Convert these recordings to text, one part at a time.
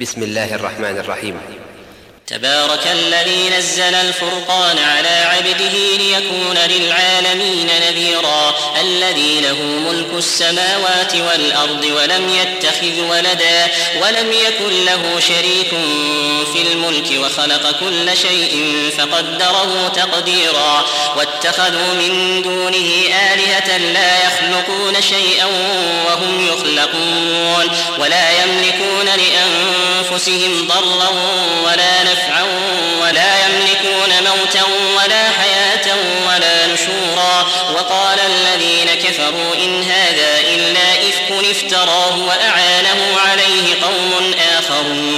بسم الله الرحمن الرحيم. تبارك الذي نزل الفرقان على عبده ليكون للعالمين نذيرا. الذي له ملك السماوات والأرض ولم يتخذ ولدا ولم يكن له شريك في الملك وخلق كل شيء فقدره تقديرا. واتخذوا من دونه آلهة لا يخلقون شيئا وهم يخلقون. ولا يملكون لانفسهم ضرا ولا نفعا ولا يملكون موتا ولا حياة ولا نشورا. وقال الذين كفروا إن هذا إلا إفك افتراه وأعانه عليه قوم آخرون.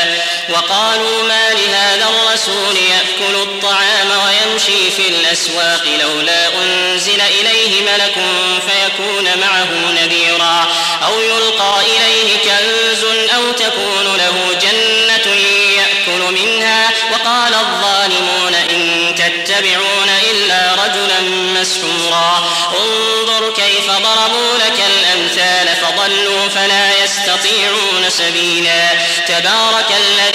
وقالوا ما لهذا الرسول يأكل الطعام ويمشي في الأسواق لولا أنزل إليه ملك فيكون معه نذيرا أو يلقى إليه كنز أو تكون له جنة يأكل منها وقال الظالمون إن تتبعون إلا رجلا مسحورا انظر كيف ضربوا لك الأمثال فضلوا فلا يستطيعون سبيلا تبارك الذي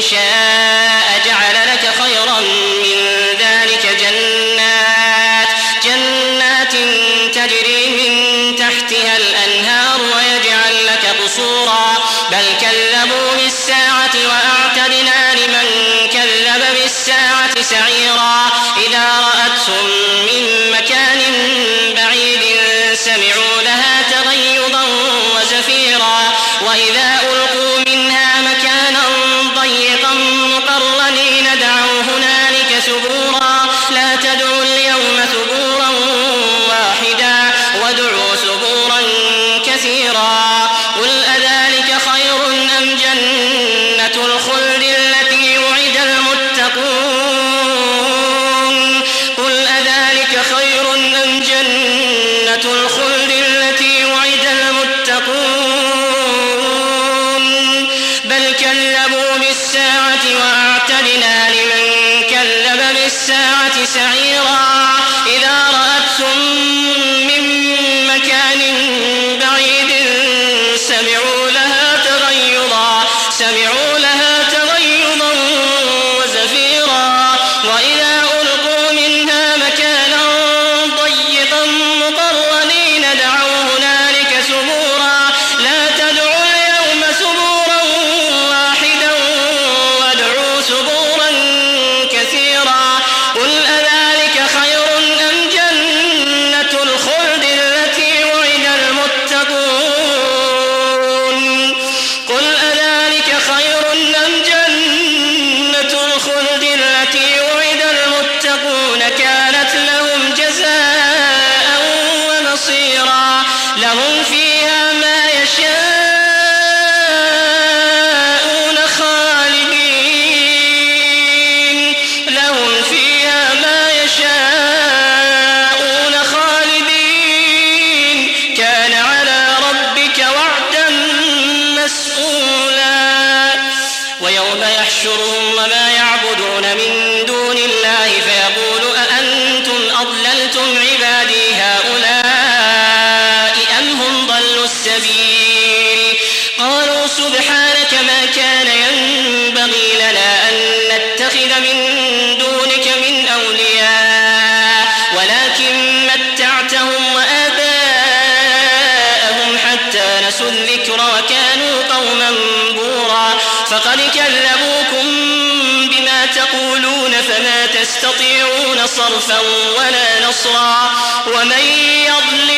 شاء جعل لك خيرا من ذلك جنات جنات تجري من تحتها الأنهار ويجعل لك قصورا. بل كذبوا بالساعة وأعتدنا لمن كذب بالساعة سعيرا. إذا رأتهم من مكان بعيد سمعوا لها تغيظا وزفيرا. وإذا كذب بالساعة سعيرا. لهم فيها سبحانك ما كان ينبغي لنا أن نتخذ من دونك من أولياء ولكن متعتهم وآباءهم حتى نسوا الذكر وكانوا قوما بورا. فقد كذبوكم بما تقولون فما تستطيعون صرفا ولا نصرا. ومن يظلم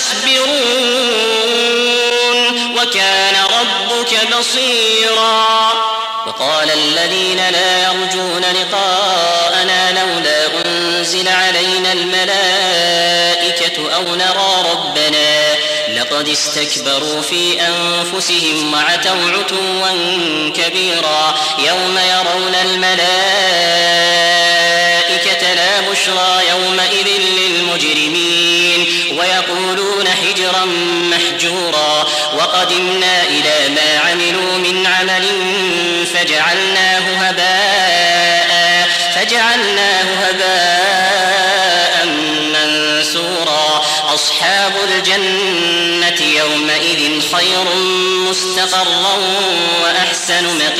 أتصبرون وكان ربك بصيرا وقال الذين لا يرجون لقاءنا لولا أنزل علينا الملائكة أو نرى ربنا لقد استكبروا في أنفسهم وعتوا عتوا كبيرا يوم يرون الملائكة لا بشرى يومئذ للمجرمين ويقولون حجرا محجورا وقدمنا إلى ما عملوا من عمل فجعلناه هباء فجعلناه هباء منثورا أصحاب الجنة يومئذ خير مستقرا وأحسن مقيلا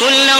وكلا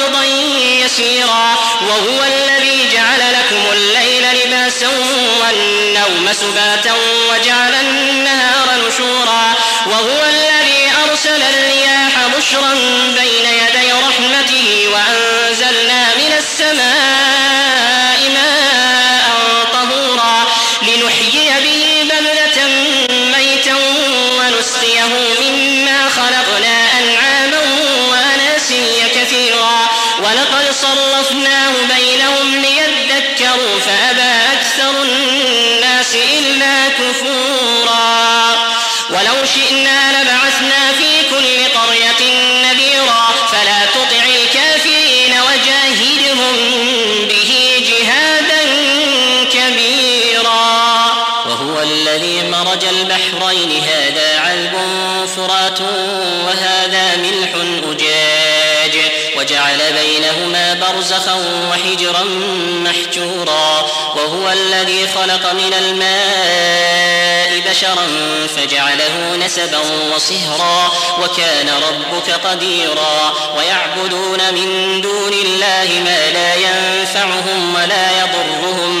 يسيرا وهو الذي جعل لكم الليل لباسا والنوم سباتا وجعل النهار نشورا وهو الذي أرسل الرياح بشرا مرج البحرين هذا عذب فرات وهذا ملح أجاج. وجعل بينهما برزخا وحجرا محجورا. وهو الذي خلق من الماء بشرا فجعله نسبا وصهرا. وكان ربك قديرا. ويعبدون من دون الله ما لا ينفعهم ولا يضرهم.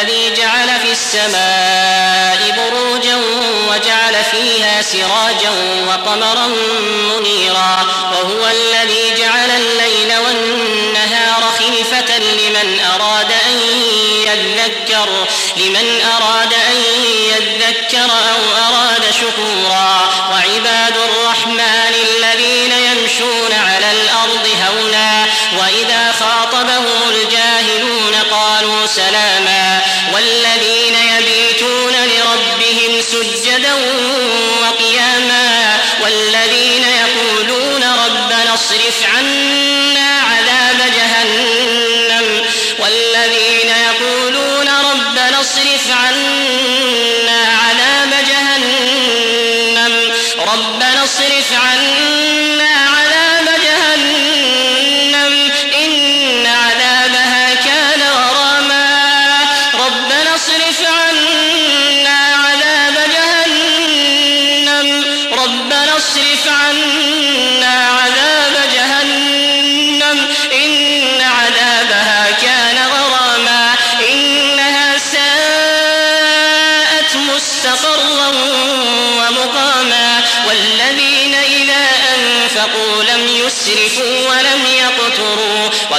الذي جعل في السماء بروجا وجعل فيها سراجا وقمرا منيرا وهو الذي جعل الليل والنهار خلفة لمن أراد أن يذكر لمن أراد أن يذكر أو أراد شكورا. وعباد الرحمن الذين يمشون على الأرض هونا وإذا خاطبهم الجاهلون قالوا سلاما والذين يبيتون لربهم سجدا وقياما والذين يقولون ربنا اصرف عنا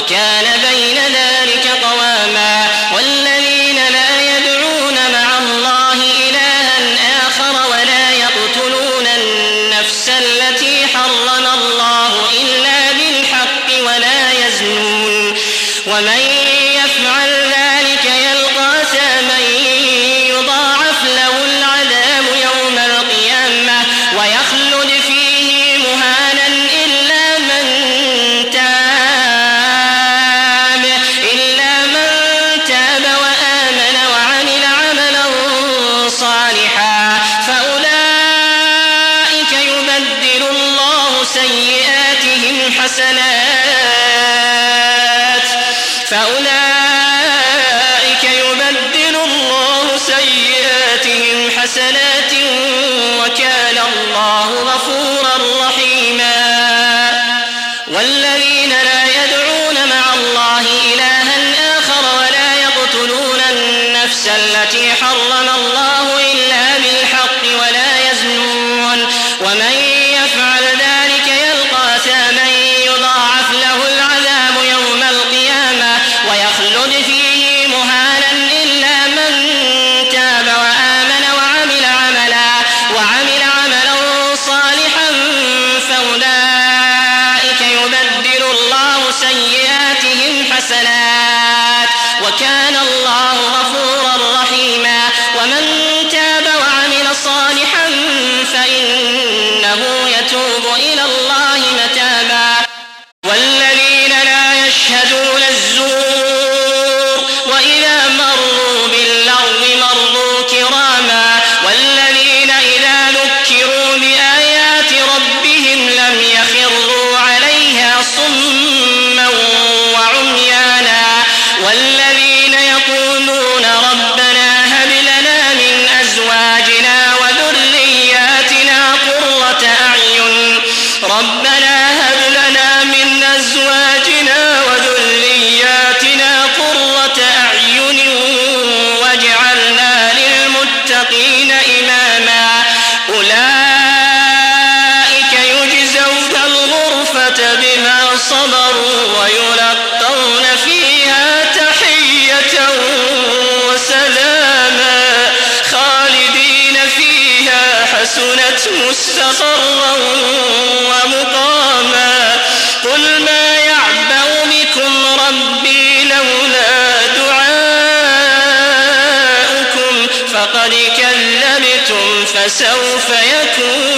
وكان بين ذلك الله مستقرا ومقاما. قل ما يعبأ بكم ربي لولا دعاؤكم. فقد كذبتم فسوف يكون.